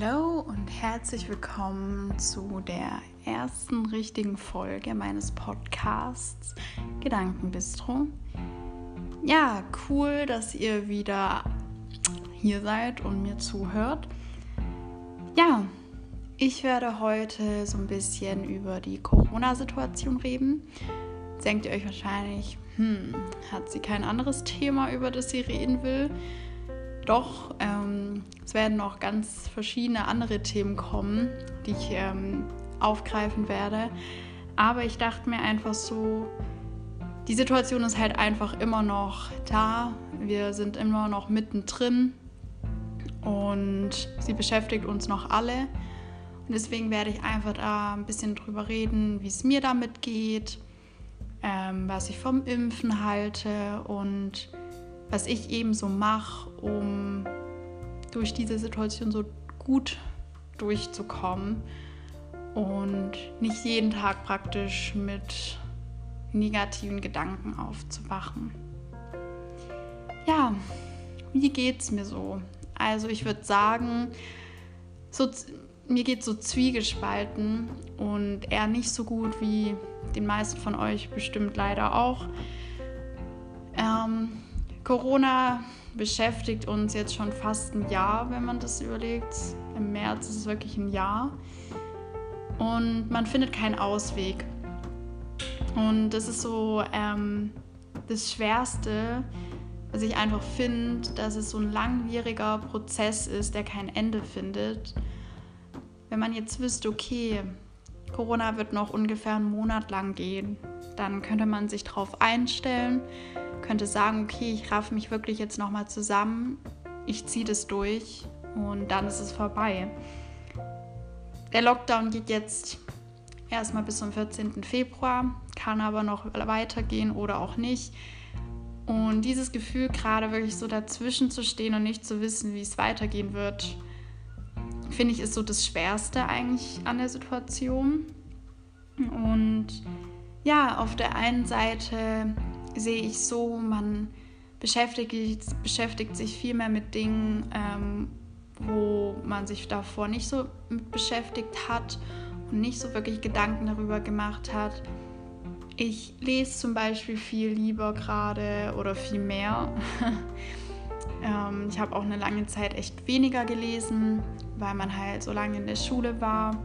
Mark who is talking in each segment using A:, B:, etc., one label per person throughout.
A: Hallo und herzlich willkommen zu der ersten richtigen Folge meines Podcasts Gedankenbistro. Ja, cool, dass ihr wieder hier seid und mir zuhört. Ja, ich werde heute so ein bisschen über die Corona-Situation reden. Denkt ihr euch wahrscheinlich, hm, hat sie kein anderes Thema, über das sie reden will? Doch, ähm, es werden noch ganz verschiedene andere Themen kommen, die ich ähm, aufgreifen werde. Aber ich dachte mir einfach so, die Situation ist halt einfach immer noch da. Wir sind immer noch mittendrin und sie beschäftigt uns noch alle. Und deswegen werde ich einfach da ein bisschen drüber reden, wie es mir damit geht, ähm, was ich vom Impfen halte und was ich eben so mache, um durch diese Situation so gut durchzukommen und nicht jeden Tag praktisch mit negativen Gedanken aufzuwachen. Ja, wie geht's mir so? Also ich würde sagen, so, mir geht so zwiegespalten und eher nicht so gut wie den meisten von euch bestimmt leider auch. Corona beschäftigt uns jetzt schon fast ein Jahr, wenn man das überlegt. Im März ist es wirklich ein Jahr. Und man findet keinen Ausweg. Und das ist so ähm, das Schwerste, was ich einfach finde, dass es so ein langwieriger Prozess ist, der kein Ende findet. Wenn man jetzt wüsste, okay, Corona wird noch ungefähr einen Monat lang gehen, dann könnte man sich darauf einstellen könnte sagen, okay, ich raff mich wirklich jetzt nochmal zusammen, ich ziehe das durch und dann ist es vorbei. Der Lockdown geht jetzt erstmal bis zum 14. Februar, kann aber noch weitergehen oder auch nicht. Und dieses Gefühl, gerade wirklich so dazwischen zu stehen und nicht zu wissen, wie es weitergehen wird, finde ich, ist so das Schwerste eigentlich an der Situation. Und ja, auf der einen Seite sehe ich so, man beschäftigt, beschäftigt sich viel mehr mit Dingen, ähm, wo man sich davor nicht so mit beschäftigt hat und nicht so wirklich Gedanken darüber gemacht hat. Ich lese zum Beispiel viel lieber gerade oder viel mehr. ähm, ich habe auch eine lange Zeit echt weniger gelesen, weil man halt so lange in der Schule war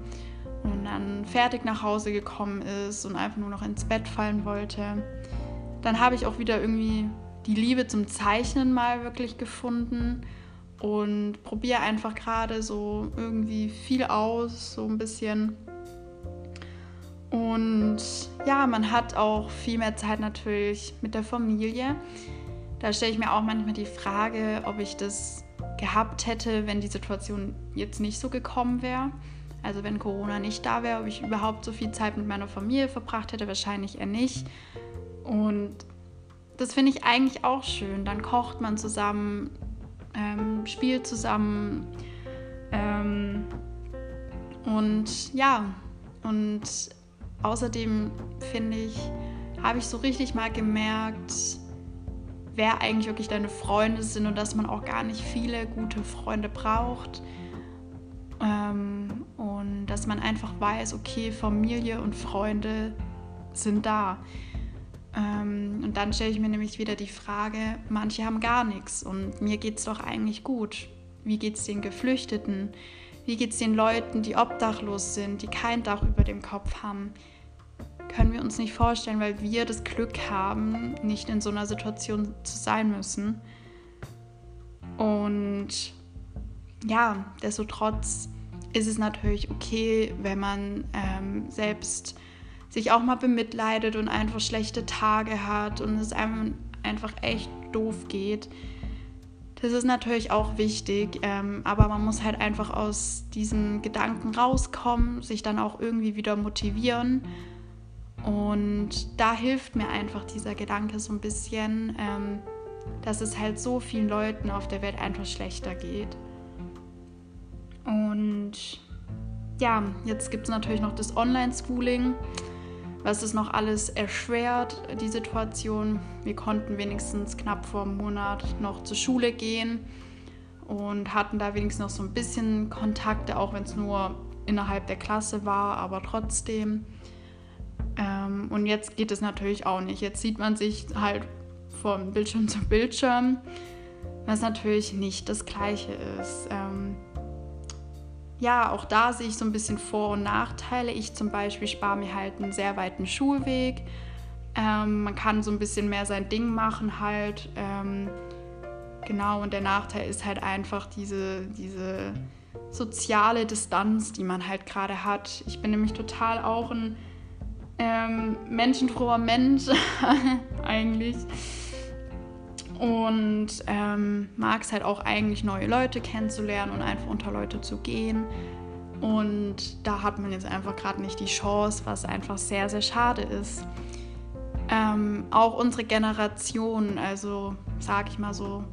A: und dann fertig nach Hause gekommen ist und einfach nur noch ins Bett fallen wollte. Dann habe ich auch wieder irgendwie die Liebe zum Zeichnen mal wirklich gefunden und probiere einfach gerade so irgendwie viel aus, so ein bisschen. Und ja, man hat auch viel mehr Zeit natürlich mit der Familie. Da stelle ich mir auch manchmal die Frage, ob ich das gehabt hätte, wenn die Situation jetzt nicht so gekommen wäre. Also wenn Corona nicht da wäre, ob ich überhaupt so viel Zeit mit meiner Familie verbracht hätte, wahrscheinlich eher nicht. Und das finde ich eigentlich auch schön. Dann kocht man zusammen, ähm, spielt zusammen. Ähm, und ja, und außerdem finde ich, habe ich so richtig mal gemerkt, wer eigentlich wirklich deine Freunde sind und dass man auch gar nicht viele gute Freunde braucht. Ähm, und dass man einfach weiß, okay, Familie und Freunde sind da. Ähm, und dann stelle ich mir nämlich wieder die Frage, manche haben gar nichts und mir geht es doch eigentlich gut. Wie geht es den Geflüchteten? Wie geht es den Leuten, die obdachlos sind, die kein Dach über dem Kopf haben? Können wir uns nicht vorstellen, weil wir das Glück haben, nicht in so einer Situation zu sein müssen. Und ja, destotrotz ist es natürlich okay, wenn man ähm, selbst sich auch mal bemitleidet und einfach schlechte Tage hat und es einem einfach echt doof geht. Das ist natürlich auch wichtig, ähm, aber man muss halt einfach aus diesen Gedanken rauskommen, sich dann auch irgendwie wieder motivieren. Und da hilft mir einfach dieser Gedanke so ein bisschen, ähm, dass es halt so vielen Leuten auf der Welt einfach schlechter geht. Und ja, jetzt gibt es natürlich noch das Online-Schooling was es noch alles erschwert, die Situation. Wir konnten wenigstens knapp vor einem Monat noch zur Schule gehen und hatten da wenigstens noch so ein bisschen Kontakte, auch wenn es nur innerhalb der Klasse war, aber trotzdem. Ähm, und jetzt geht es natürlich auch nicht. Jetzt sieht man sich halt von Bildschirm zu Bildschirm, was natürlich nicht das gleiche ist. Ähm, ja, auch da sehe ich so ein bisschen Vor- und Nachteile. Ich zum Beispiel spare mir halt einen sehr weiten Schulweg. Ähm, man kann so ein bisschen mehr sein Ding machen halt. Ähm, genau, und der Nachteil ist halt einfach diese, diese soziale Distanz, die man halt gerade hat. Ich bin nämlich total auch ein ähm, menschenfroher Mensch eigentlich. Und ähm, mag es halt auch eigentlich neue Leute kennenzulernen und einfach unter Leute zu gehen. Und da hat man jetzt einfach gerade nicht die Chance, was einfach sehr, sehr schade ist. Ähm, auch unsere Generation, also sag ich mal so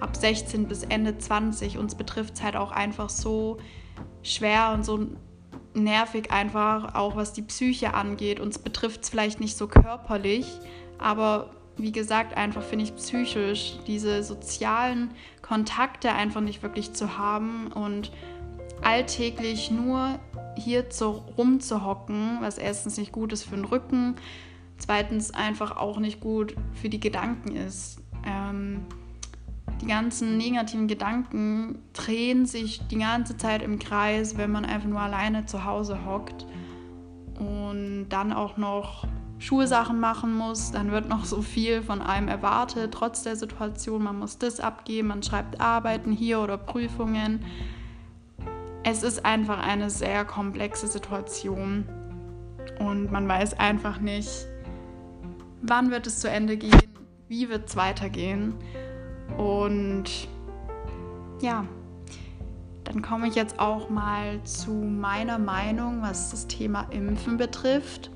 A: ab 16 bis Ende 20, uns betrifft es halt auch einfach so schwer und so nervig einfach, auch was die Psyche angeht. Uns betrifft es vielleicht nicht so körperlich, aber wie gesagt, einfach finde ich psychisch diese sozialen Kontakte einfach nicht wirklich zu haben und alltäglich nur hier zu, rumzuhocken, was erstens nicht gut ist für den Rücken, zweitens einfach auch nicht gut für die Gedanken ist. Ähm, die ganzen negativen Gedanken drehen sich die ganze Zeit im Kreis, wenn man einfach nur alleine zu Hause hockt und dann auch noch Schulsachen machen muss, dann wird noch so viel von einem erwartet, trotz der Situation. Man muss das abgeben, man schreibt Arbeiten hier oder Prüfungen. Es ist einfach eine sehr komplexe Situation und man weiß einfach nicht, wann wird es zu Ende gehen, wie wird es weitergehen. Und ja, dann komme ich jetzt auch mal zu meiner Meinung, was das Thema Impfen betrifft.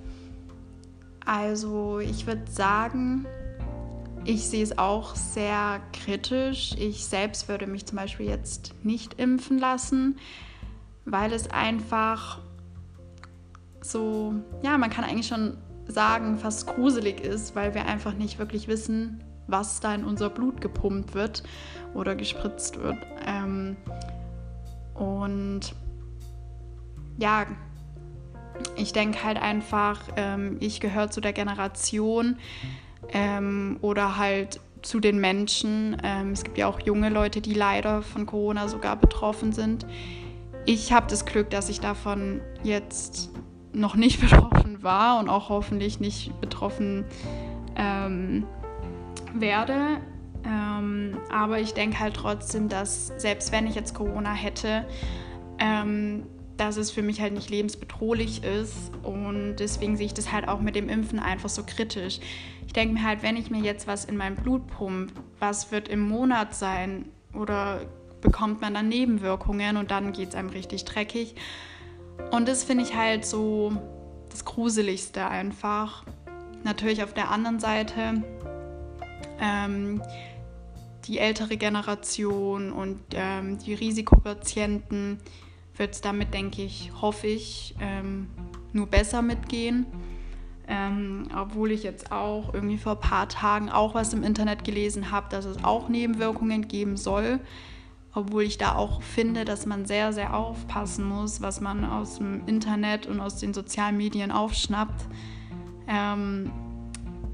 A: Also ich würde sagen, ich sehe es auch sehr kritisch. Ich selbst würde mich zum Beispiel jetzt nicht impfen lassen, weil es einfach so, ja, man kann eigentlich schon sagen, fast gruselig ist, weil wir einfach nicht wirklich wissen, was da in unser Blut gepumpt wird oder gespritzt wird. Ähm, und ja, ich denke halt einfach, ähm, ich gehöre zu der Generation ähm, oder halt zu den Menschen. Ähm, es gibt ja auch junge Leute, die leider von Corona sogar betroffen sind. Ich habe das Glück, dass ich davon jetzt noch nicht betroffen war und auch hoffentlich nicht betroffen ähm, werde. Ähm, aber ich denke halt trotzdem, dass selbst wenn ich jetzt Corona hätte, ähm, dass es für mich halt nicht lebensbedrohlich ist. Und deswegen sehe ich das halt auch mit dem Impfen einfach so kritisch. Ich denke mir halt, wenn ich mir jetzt was in mein Blut pumpe, was wird im Monat sein? Oder bekommt man dann Nebenwirkungen und dann geht es einem richtig dreckig. Und das finde ich halt so das Gruseligste einfach. Natürlich auf der anderen Seite ähm, die ältere Generation und ähm, die Risikopatienten wird es damit, denke ich, hoffe ich, ähm, nur besser mitgehen. Ähm, obwohl ich jetzt auch irgendwie vor ein paar Tagen auch was im Internet gelesen habe, dass es auch Nebenwirkungen geben soll. Obwohl ich da auch finde, dass man sehr, sehr aufpassen muss, was man aus dem Internet und aus den sozialen Medien aufschnappt. Ähm,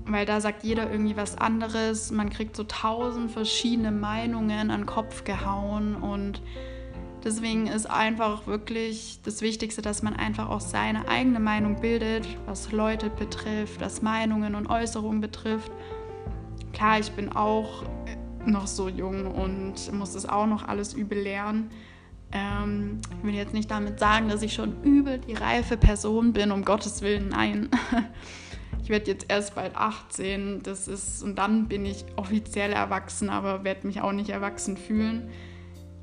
A: weil da sagt jeder irgendwie was anderes. Man kriegt so tausend verschiedene Meinungen an den Kopf gehauen und deswegen ist einfach wirklich das Wichtigste, dass man einfach auch seine eigene Meinung bildet, was Leute betrifft, was Meinungen und Äußerungen betrifft. Klar, ich bin auch noch so jung und muss das auch noch alles übel lernen. Ähm, ich will jetzt nicht damit sagen, dass ich schon übel die reife Person bin, um Gottes Willen, nein. ich werde jetzt erst bald 18, das ist, und dann bin ich offiziell erwachsen, aber werde mich auch nicht erwachsen fühlen.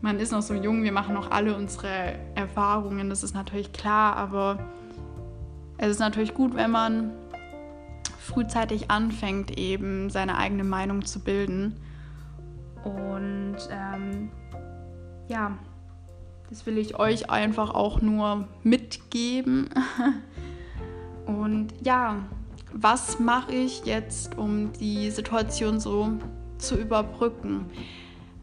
A: Man ist noch so jung, wir machen noch alle unsere Erfahrungen, das ist natürlich klar, aber es ist natürlich gut, wenn man frühzeitig anfängt, eben seine eigene Meinung zu bilden. Und ähm, ja, das will ich euch einfach auch nur mitgeben. Und ja, was mache ich jetzt, um die Situation so zu überbrücken?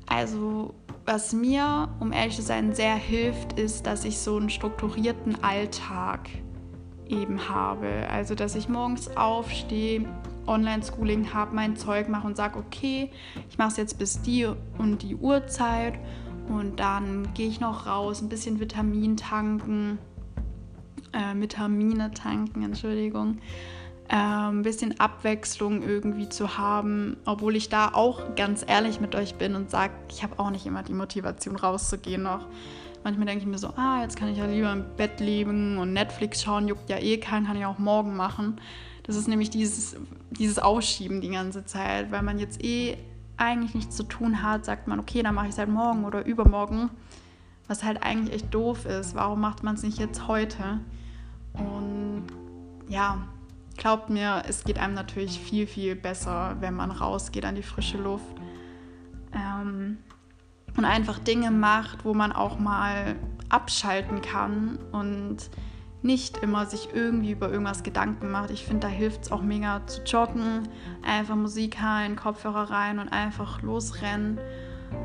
A: Also was mir, um ehrlich zu sein, sehr hilft, ist, dass ich so einen strukturierten Alltag eben habe. Also, dass ich morgens aufstehe, Online-Schooling habe, mein Zeug mache und sage, okay, ich mache es jetzt bis die und die Uhrzeit und dann gehe ich noch raus, ein bisschen Vitamin tanken, äh, Vitamine tanken, Entschuldigung. Ein bisschen Abwechslung irgendwie zu haben, obwohl ich da auch ganz ehrlich mit euch bin und sage, ich habe auch nicht immer die Motivation rauszugehen noch. Manchmal denke ich mir so, ah, jetzt kann ich ja lieber im Bett liegen und Netflix schauen, juckt ja eh keinen, kann ich auch morgen machen. Das ist nämlich dieses, dieses Ausschieben die ganze Zeit, weil man jetzt eh eigentlich nichts zu tun hat, sagt man, okay, dann mache ich es halt morgen oder übermorgen. Was halt eigentlich echt doof ist. Warum macht man es nicht jetzt heute? Und ja, glaubt mir, es geht einem natürlich viel, viel besser, wenn man rausgeht an die frische Luft. Ähm, und einfach Dinge macht, wo man auch mal abschalten kann und nicht immer sich irgendwie über irgendwas Gedanken macht. Ich finde, da hilft es auch mega zu joggen, einfach Musik rein, Kopfhörer rein und einfach losrennen.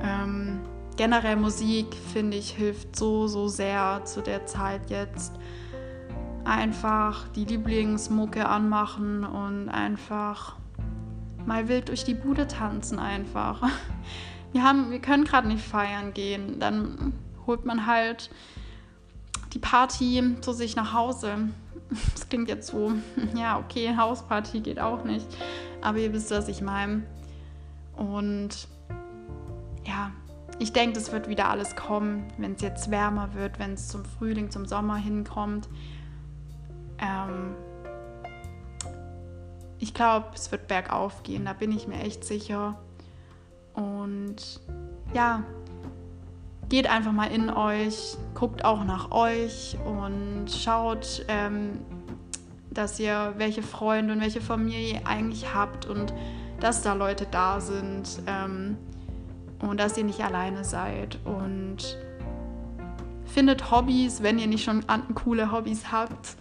A: Ähm, generell Musik, finde ich, hilft so, so sehr zu der Zeit jetzt. Einfach die Lieblingsmucke anmachen und einfach mal wild durch die Bude tanzen einfach. Wir, haben, wir können gerade nicht feiern gehen. Dann holt man halt die Party zu sich nach Hause. Das klingt jetzt so, ja, okay, Hausparty geht auch nicht. Aber ihr wisst, was ich meine. Und ja, ich denke, das wird wieder alles kommen, wenn es jetzt wärmer wird, wenn es zum Frühling, zum Sommer hinkommt. Ähm, ich glaube, es wird bergauf gehen, da bin ich mir echt sicher. Und ja, geht einfach mal in euch, guckt auch nach euch und schaut, ähm, dass ihr welche Freunde und welche Familie ihr eigentlich habt und dass da Leute da sind ähm, und dass ihr nicht alleine seid und findet Hobbys, wenn ihr nicht schon coole Hobbys habt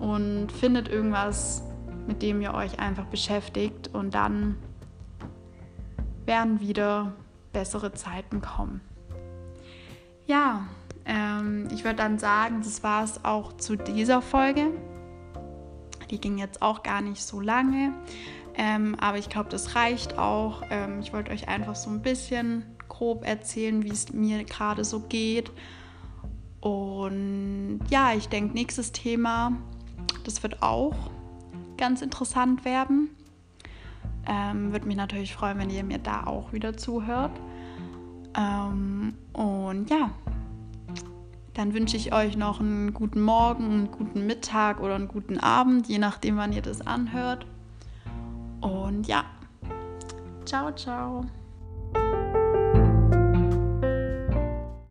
A: und findet irgendwas, mit dem ihr euch einfach beschäftigt und dann werden wieder bessere Zeiten kommen. Ja, ähm, ich würde dann sagen, das war es auch zu dieser Folge. Die ging jetzt auch gar nicht so lange, ähm, aber ich glaube, das reicht auch. Ähm, ich wollte euch einfach so ein bisschen grob erzählen, wie es mir gerade so geht. Und ja, ich denke, nächstes Thema, das wird auch ganz interessant werden. Ähm, Würde mich natürlich freuen, wenn ihr mir da auch wieder zuhört. Ähm, und ja, dann wünsche ich euch noch einen guten Morgen, einen guten Mittag oder einen guten Abend, je nachdem, wann ihr das anhört. Und ja, ciao, ciao.